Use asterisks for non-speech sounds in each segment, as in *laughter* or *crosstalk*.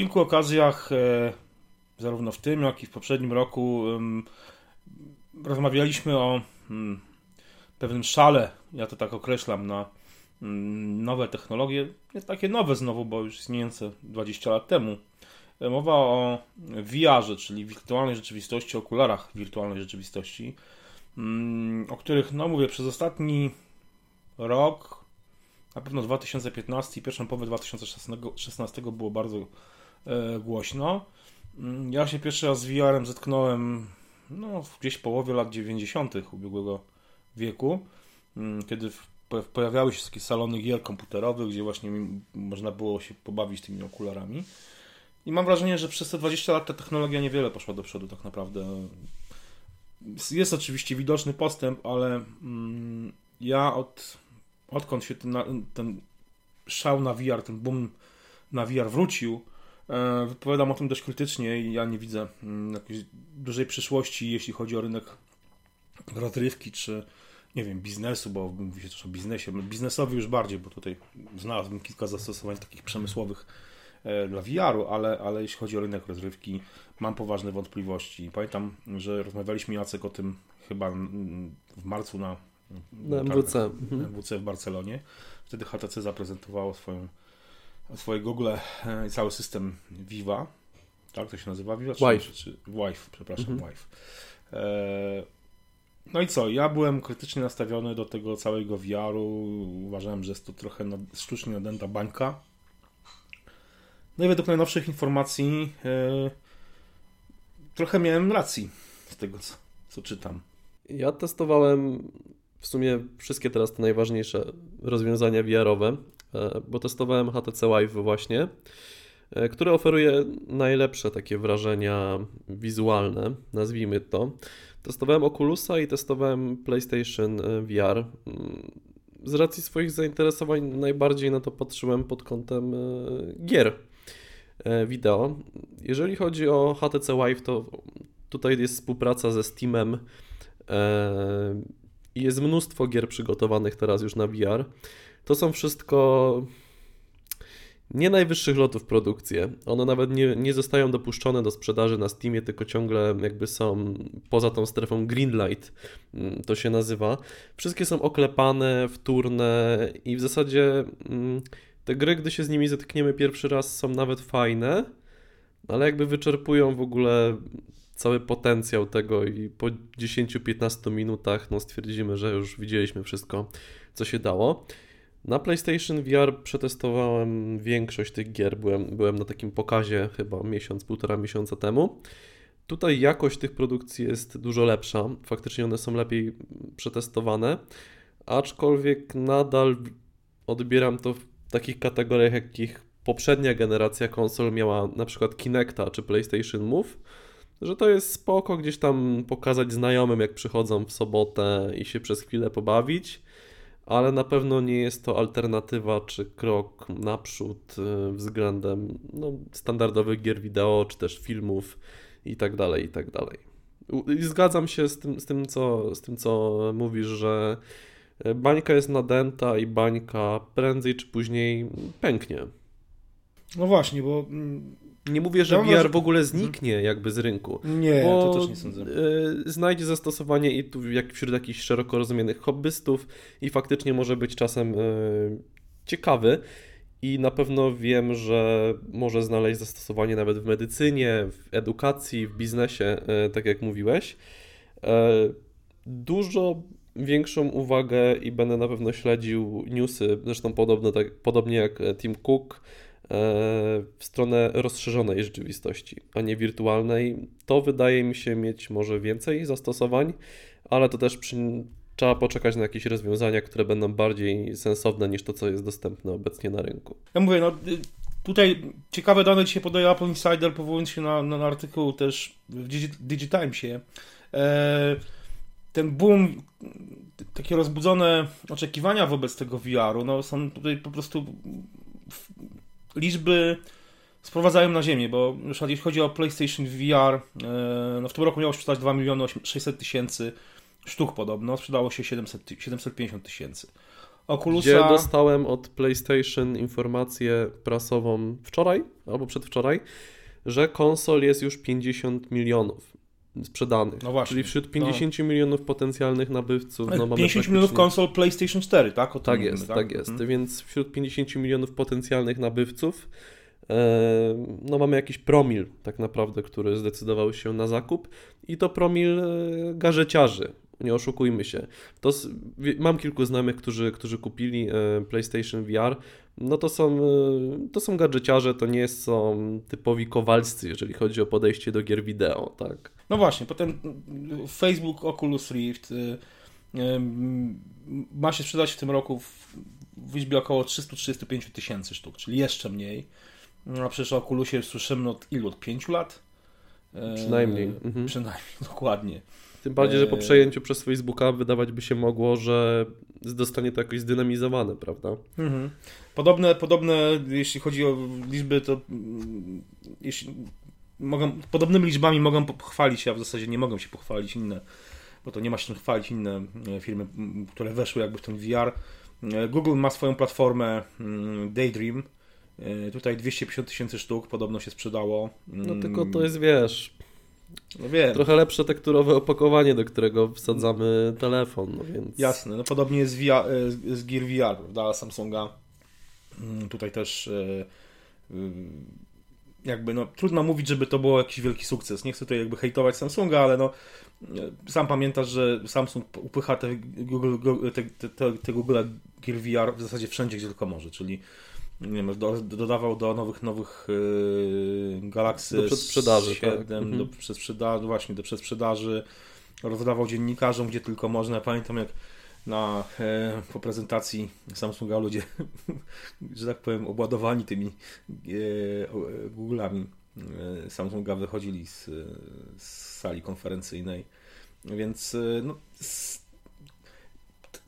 kilku okazjach, e, zarówno w tym, jak i w poprzednim roku, rozmawialiśmy o mm, pewnym szale, ja to tak określam, na mm, nowe technologie, nie takie nowe znowu, bo już istniejące 20 lat temu. E, mowa o VR-ze, czyli wirtualnej rzeczywistości, okularach wirtualnej rzeczywistości, mm, o których, no mówię, przez ostatni rok, na pewno 2015 i pierwszą połowę 2016 było bardzo e, głośno. Mm, ja się pierwszy raz z VR-em zetknąłem no, gdzieś w połowie lat 90. ubiegłego wieku, mm, kiedy pojawiały się takie salony gier komputerowych, gdzie właśnie można było się pobawić tymi okularami. I mam wrażenie, że przez te 20 lat ta technologia niewiele poszła do przodu tak naprawdę. Jest oczywiście widoczny postęp, ale mm, ja od, odkąd się ten, ten szał na VR, ten boom na VR wrócił, e, wypowiadam o tym dość krytycznie i ja nie widzę mm, jakiejś dużej przyszłości, jeśli chodzi o rynek rozrywki czy nie wiem, biznesu, bo mówi się też o biznesie, biznesowi już bardziej, bo tutaj znalazłem kilka zastosowań takich przemysłowych e, dla VR-u, ale, ale jeśli chodzi o rynek rozrywki, mam poważne wątpliwości. Pamiętam, że rozmawialiśmy Jacek o tym chyba w marcu na, na MWC. Mhm. MWC w Barcelonie. Wtedy HTC zaprezentowało swoją, swoje Google e, i cały system Viva. Tak to się nazywa? Viva? Wife. Czy, czy, Wife, przepraszam, mhm. Wife. E, no i co? Ja byłem krytycznie nastawiony do tego całego VR-u. Uważałem, że jest to trochę sztucznie nadęta bańka. No i według najnowszych informacji yy, trochę miałem racji z tego, co, co czytam. Ja testowałem w sumie wszystkie teraz te najważniejsze rozwiązania VR-owe, e, bo testowałem HTC Vive właśnie, e, które oferuje najlepsze takie wrażenia wizualne, nazwijmy to. Testowałem Oculusa i testowałem PlayStation e, VR. Mm, z racji swoich zainteresowań najbardziej na to patrzyłem pod kątem gier wideo. Jeżeli chodzi o HTC Vive, to tutaj jest współpraca ze Steamem i jest mnóstwo gier przygotowanych teraz już na VR. To są wszystko nie najwyższych lotów produkcje. One nawet nie, nie zostają dopuszczone do sprzedaży na Steamie, tylko ciągle jakby są poza tą strefą Greenlight, mm, to się nazywa. Wszystkie są oklepane, wtórne i w zasadzie mm, te gry, gdy się z nimi zetkniemy pierwszy raz, są nawet fajne, ale jakby wyczerpują w ogóle cały potencjał tego i po 10-15 minutach no stwierdzimy, że już widzieliśmy wszystko, co się dało. Na PlayStation VR przetestowałem większość tych gier. Byłem, byłem na takim pokazie chyba miesiąc, półtora miesiąca temu. Tutaj jakość tych produkcji jest dużo lepsza. Faktycznie one są lepiej przetestowane, aczkolwiek nadal odbieram to w takich kategoriach, jakich poprzednia generacja konsol miała, na przykład Kinecta czy PlayStation Move, że to jest spoko gdzieś tam pokazać znajomym, jak przychodzą w sobotę i się przez chwilę pobawić ale na pewno nie jest to alternatywa czy krok naprzód y, względem no, standardowych gier wideo, czy też filmów i tak dalej, i tak dalej. I zgadzam się z tym, z tym, co, z tym, co mówisz, że bańka jest nadęta i bańka prędzej czy później pęknie. No właśnie, bo mm, nie mówię, że VR w ogóle zniknie jakby z rynku. Nie, bo, to też nie sądzę. E, znajdzie zastosowanie i tu jak wśród jakichś szeroko rozumianych hobbystów i faktycznie może być czasem e, ciekawy. I na pewno wiem, że może znaleźć zastosowanie nawet w medycynie, w edukacji, w biznesie, e, tak jak mówiłeś. Dużo większą uwagę i będę na pewno śledził newsy, zresztą podobno, tak, podobnie jak Tim Cook, w stronę rozszerzonej rzeczywistości, a nie wirtualnej. To wydaje mi się mieć może więcej zastosowań, ale to też przy... trzeba poczekać na jakieś rozwiązania, które będą bardziej sensowne niż to, co jest dostępne obecnie na rynku. Ja mówię, no y, tutaj ciekawe dane dzisiaj podaje Apple Insider, powołując się na, na artykuł też w Digitimesie. E, ten boom, takie rozbudzone oczekiwania wobec tego VR-u, no są tutaj po prostu liczby sprowadzają na ziemię, bo na przykład jeśli chodzi o PlayStation VR, e, no w tym roku miało sprzedać 2 miliony 600 tysięcy sztuk podobno, sprzedało się 700, 750 tysięcy. Oculusa... Gdzie dostałem od PlayStation informację prasową wczoraj albo przedwczoraj, że konsol jest już 50 milionów sprzedanych. No. Czyli wśród 50 no. milionów potencjalnych nabywców. No, 50 praktycznie... milionów konsol PlayStation 4, tak? O tak jest, tak, tak jest. Mhm. Więc wśród 50 milionów potencjalnych nabywców e, no mamy jakiś promil tak naprawdę, który zdecydował się na zakup i to promil e, garzeciarzy, nie oszukujmy się. To, mam kilku znajomych, którzy, którzy kupili e, PlayStation VR. No to są, e, to są gadżeciarze, to nie są typowi kowalscy, jeżeli chodzi o podejście do gier wideo, tak. No właśnie, potem Facebook Oculus Rift y, ma się sprzedać w tym roku w, w liczbie około 335 tysięcy sztuk, czyli jeszcze mniej. No, a przecież o Oculusie słyszymy od ilu? Od 5 lat? Przynajmniej. Mhm. Przynajmniej, *laughs* dokładnie. Tym bardziej, że po eee. przejęciu przez Facebooka wydawać by się mogło, że zostanie to jakoś zdynamizowane, prawda? Mhm. Podobne, podobne, jeśli chodzi o liczby, to mm, jeśli mogą, podobnymi liczbami mogą pochwalić się, a w zasadzie nie mogą się pochwalić inne, bo to nie ma się czym chwalić inne e, firmy, które weszły jakby w ten VR. E, Google ma swoją platformę Daydream. E, tutaj 250 tysięcy sztuk podobno się sprzedało. No tylko to jest, wiesz, no wiem. Trochę lepsze tekturowe opakowanie, do którego wsadzamy telefon, no więc... Jasne, no podobnie jest VR, e, z Gear VR, prawda, Samsunga. Mm, tutaj też e, y, jakby, no trudno mówić, żeby to było jakiś wielki sukces. Nie chcę tutaj jakby hejtować Samsunga, ale no e, sam pamiętasz, że Samsung upycha te Google, te, te, te Google Gear VR w zasadzie wszędzie, gdzie tylko może, czyli nie wiem, do, dodawał do nowych nowych yy, Galaxy do przedsprzedaży, 7, tak. do mhm. przedsprzedaży, właśnie do przedsprzedaży, rozdawał dziennikarzom, gdzie tylko można. Ja pamiętam jak na, e, po prezentacji Samsunga ludzie, *laughs* że tak powiem, obładowani tymi e, Google'ami e, Samsunga wychodzili z, z sali konferencyjnej. Więc e, no,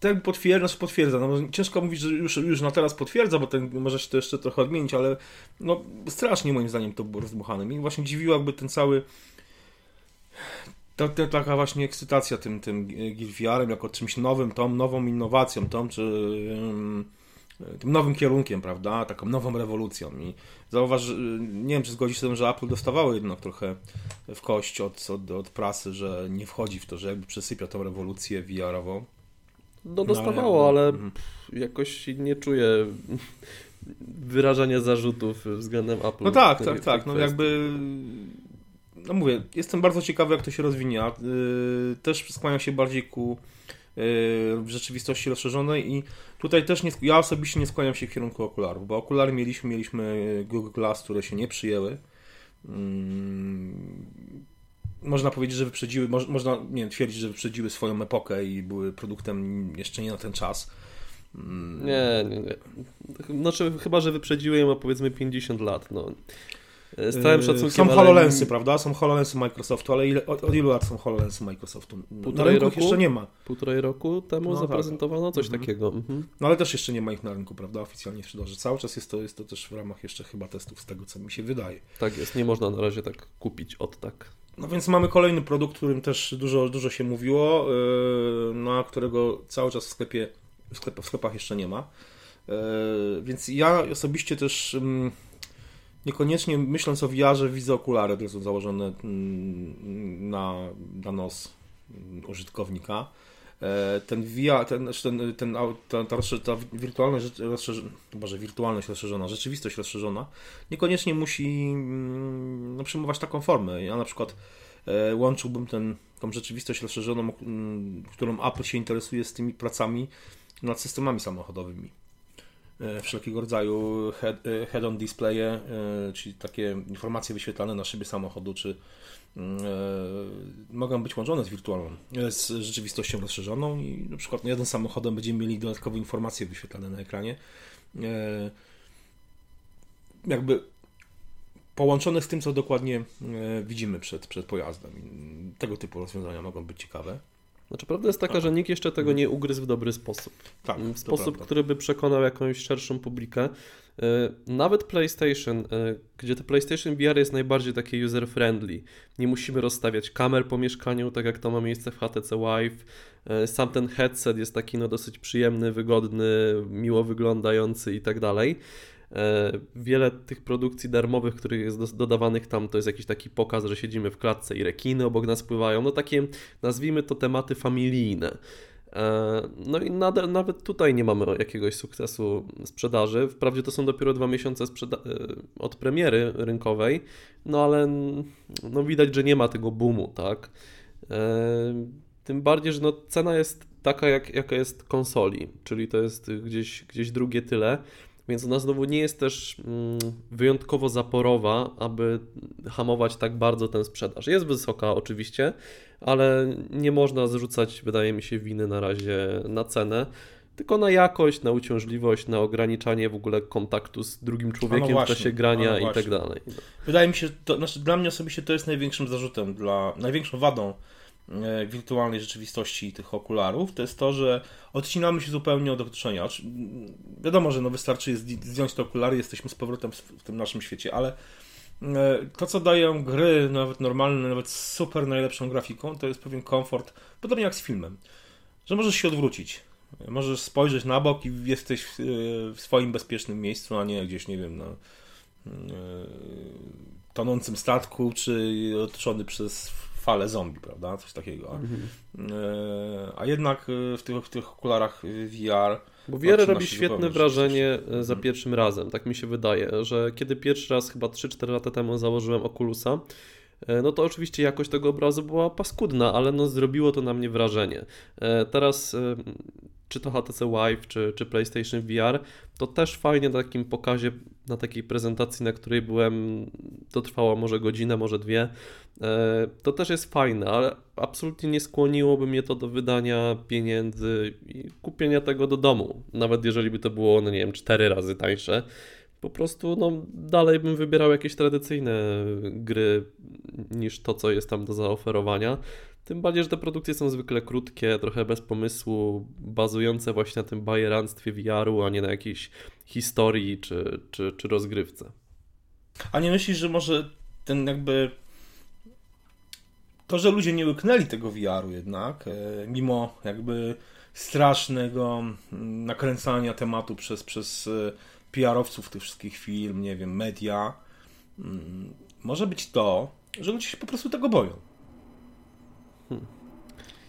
ten potwierdza, znaczy potwierdza, no ciężko mówić, że już, już na teraz potwierdza, bo ten może się to jeszcze trochę odmienić, ale no strasznie moim zdaniem to było rozbuchane. Mnie właśnie dziwiło jakby ten cały ta, ta, taka właśnie ekscytacja tym, tym Gilfiarem jako czymś nowym, tą nową innowacją, tą czy tym nowym kierunkiem, prawda, taką nową rewolucją i zauważ, nie wiem czy zgodzisz się z tym, że Apple dostawało jednak trochę w kość od, od, od prasy, że nie wchodzi w to, że jakby przesypia tą rewolucję VR-ową. No dostawało, ale mhm. jakoś nie czuję wyrażania zarzutów względem Apple. No tak, tak, tak. No jakby no mówię, jestem bardzo ciekawy, jak to się rozwinie. Y, też skłaniam się bardziej ku y, rzeczywistości rozszerzonej i tutaj też nie, ja osobiście nie skłaniam się w kierunku okularów, bo okulary mieliśmy, mieliśmy Google Glass, które się nie przyjęły. Można powiedzieć, że wyprzedziły, można nie wiem, twierdzić, że wyprzedziły swoją epokę i były produktem jeszcze nie na ten czas. Mm. Nie, nie, nie. Znaczy, chyba, że wyprzedziły ją o powiedzmy 50 lat. No. Z całym yy, szacunkiem. Są HoloLensy, ale... prawda? Są HoloLensy Microsoftu, ale ile, od, od ilu lat są HoloLensy Microsoftu? Półtorej na roku jeszcze nie ma. Półtorej roku temu no, tak. zaprezentowano tak. coś mhm. takiego. Mhm. No ale też jeszcze nie ma ich na rynku, prawda? Oficjalnie w sprzedaży. Cały czas jest to, jest to też w ramach jeszcze chyba testów, z tego co mi się wydaje. Tak jest, nie można na razie tak kupić od tak. No więc mamy kolejny produkt, którym też dużo, dużo się mówiło, na którego cały czas w sklepie, w, sklep, w sklepach jeszcze nie ma. Yy, więc ja osobiście też mm, niekoniecznie myśląc o VR-ze widzę okulary, które są założone mm, na, na nos użytkownika. Yy, ten VR, ten, znaczy ten, ten, ta, ta, ta wirtualność, może wirtualność rozszerzona, rzeczywistość rozszerzona, niekoniecznie musi mm, no, przyjmować taką formę. Ja na przykład E, łączyłbym ten, tą rzeczywistość rozszerzoną, którą Apple się interesuje z tymi pracami nad systemami samochodowymi. E, wszelkiego rodzaju e, head-on displaye, czyli takie informacje wyświetlane na szybie samochodu, czy mogą być łączone z wirtualną, z rzeczywistością rozszerzoną i na przykład jeden samochodem będziemy mieli dodatkowe informacje wyświetlane na ekranie. Jakby połączone z tym, co dokładnie e, widzimy przed, przed pojazdem. Tego typu rozwiązania mogą być ciekawe. Znaczy, prawda jest taka, że nikt jeszcze tego nie ugryzł w dobry sposób. Tak, w sposób, który by przekonał jakąś szerszą publikę. E, Nawet PlayStation, e, gdzie to PlayStation VR jest najbardziej takie user-friendly. Nie musimy rozstawiać kamer po mieszkaniu, tak jak to ma miejsce w HTC Vive. E, Sam ten headset jest taki no, dosyć przyjemny, wygodny, miło wyglądający i tak dalej. E, Wiele tych produkcji darmowych, których jest dodawanych tam, to jest jakiś taki pokaz, że siedzimy w klatce i rekiny obok nas pływają. No takie, nazwijmy to tematy familijne. E, No i nadal, nawet tutaj nie mamy jakiegoś sukcesu sprzedaży. Wprawdzie to są dopiero dwa miesiące e, od premiery rynkowej, no ale no widać, że nie ma tego boomu, tak? Tym bardziej, że no cena jest taka, jak, jaka jest konsoli, czyli to jest gdzieś, gdzieś drugie tyle. Więc ona znowu nie jest też mm, wyjątkowo zaporowa, aby hamować tak bardzo tę sprzedaż. Jest wysoka oczywiście, ale nie można zrzucać, wydaje mi się, winy na razie na cenę, tylko na jakość, na uciążliwość, na ograniczanie w ogóle kontaktu z drugim człowiekiem w właśnie, czasie grania no i tak dalej. Wydaje mi się, to, znaczy dla mnie osobiście to jest największym zarzutem, dla, największą wadą wirtualnej rzeczywistości tych okularów, to jest to, że odcinamy się zupełnie od otoczenia. Wiadomo, że no wystarczy zdj- zdjąć te okulary, jesteśmy z powrotem w tym naszym świecie, ale e, to, co dają gry, nawet normalne, nawet super najlepszą grafiką, to jest pewien komfort, podobnie jak z filmem, że możesz się odwrócić. Możesz spojrzeć na bok i jesteś w, e, swoim bezpiecznym miejscu, a nie gdzieś, nie wiem, na, e, tonącym statku, czy otoczony przez falę zombie, prawda? Coś takiego. Mhm. E, A jednak e, w tych, w tych okularach VR Bo VR robi świetne wrażenie rzeczywiście. e, za Mhm. pierwszym razem, tak mi się wydaje, że kiedy pierwszy raz, chyba 3-4 lata temu założyłem Oculusa, no to oczywiście jakość tego obrazu była paskudna, ale no zrobiło to na mnie wrażenie. Teraz czy to HTC Vive, czy, czy PlayStation VR, to też fajnie na takim pokazie, na takiej prezentacji, na której byłem, to trwało może godzinę, może dwie, E, To też jest fajne, ale absolutnie nie skłoniłoby mnie to do wydania pieniędzy i kupienia tego do domu. Nawet jeżeli by to było, no nie wiem, cztery razy tańsze. Po prostu, no, dalej bym wybierał jakieś tradycyjne gry niż to, co jest tam do zaoferowania. Tym bardziej, że te produkcje są zwykle krótkie, trochę bez pomysłu, bazujące właśnie na tym bajeranstwie VR-u, a nie na jakiejś historii czy, czy, czy rozgrywce. A nie myślisz, że może ten jakby. To, że ludzie nie łyknęli tego VR-u jednak, e, mimo jakby strasznego mm, nakręcania tematu przez, przez e, PR-owców tych wszystkich film, nie wiem, media, mm, może być to, że ludzie się po prostu tego boją. Hmm.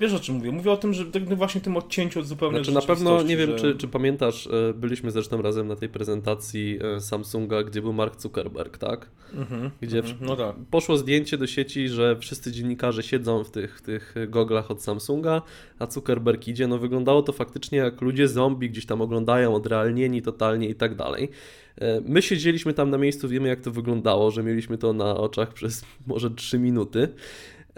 Wiesz o czym mówię? Mówię o tym, że tak właśnie tym odcięciu od zupełnie Znaczy na pewno, nie wiem, że... czy, czy pamiętasz, e, byliśmy zresztą razem na tej prezentacji e, Samsunga, gdzie był Mark Zuckerberg, tak? Mhm, Gdzie mhm, no tak. poszło zdjęcie do sieci, że wszyscy dziennikarze siedzą w tych, w tych goglach od Samsunga, a Zuckerberg idzie. No wyglądało to faktycznie jak ludzie zombie gdzieś tam oglądają, odrealnieni totalnie i tak dalej. E, My siedzieliśmy tam na miejscu, wiemy jak to wyglądało, że mieliśmy to na oczach przez *laughs* może 3 minuty.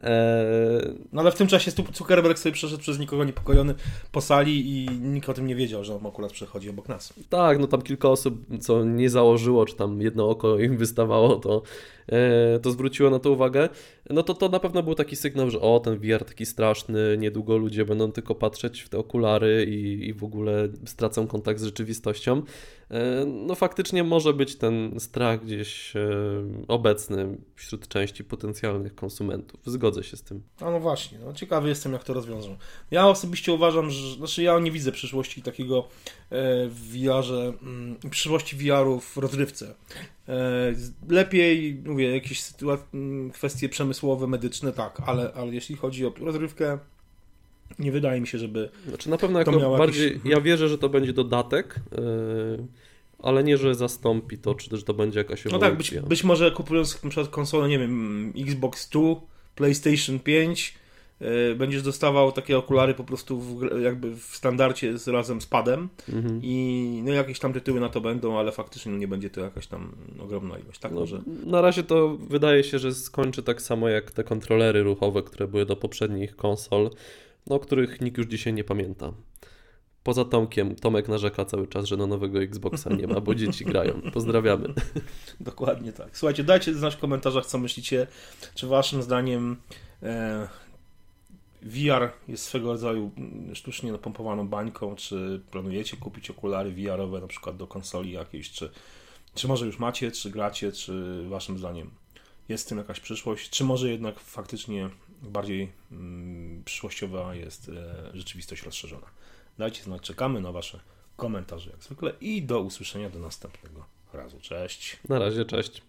E, No ale w tym czasie Zuckerberg sobie przeszedł przez nikogo niepokojony po sali i nikt o tym nie wiedział, że on akurat przechodzi obok nas. Tak, no tam kilka osób, co nie założyło, czy tam jedno oko im wystawało, to, e, to zwróciło na to uwagę. No to to na pewno był taki sygnał, że o, ten VR taki straszny, niedługo ludzie będą tylko patrzeć w te okulary i, i w ogóle stracą kontakt z rzeczywistością. E, no faktycznie może być ten strach gdzieś e, obecny wśród części potencjalnych konsumentów. Zgodzę się z tym. A no właśnie, no ciekawy jestem jak to rozwiążą. Ja osobiście uważam, że, znaczy ja nie widzę przyszłości takiego e, w VR-ze, mm, przyszłości VR-u w rozrywce. E, lepiej, mówię, jakieś sytua- mm, kwestie przemysłowe, medyczne, tak, ale, ale jeśli chodzi o rozrywkę, nie wydaje mi się, żeby Znaczy na pewno jako bardziej, jakieś- ja wierzę, że to będzie dodatek, yy, ale nie, że zastąpi to, czy też to będzie jakaś No ewolucja. tak, być, być może kupując na przykład konsolę, nie wiem, Xbox 2, PlayStation 5, yy, będziesz dostawał takie okulary po prostu w, jakby w standardzie z, razem z padem Mhm. i no jakieś tam tytuły na to będą, ale faktycznie no, nie będzie to jakaś tam ogromna ilość, tak? No, Może. na razie to wydaje się, że skończy tak samo jak te kontrolery ruchowe, które były do poprzednich konsol, no, o których nikt już dzisiaj nie pamięta. Poza Tomkiem, Tomek narzeka cały czas, że na nowego Xboxa nie ma, bo dzieci grają. Pozdrawiamy. *laughs* Dokładnie tak. Słuchajcie, dajcie znać w komentarzach, co myślicie, czy waszym zdaniem e, VR jest swego rodzaju mm, sztucznie napompowaną bańką, czy planujecie kupić okulary VR-owe na przykład do konsoli jakiejś, czy, czy może już macie, czy gracie, czy waszym zdaniem jest w tym jakaś przyszłość, czy może jednak faktycznie bardziej mm, przyszłościowa jest e, rzeczywistość rozszerzona. Dajcie znać, czekamy na wasze komentarze jak zwykle i do usłyszenia do następnego razu. Cześć. Na razie, cześć.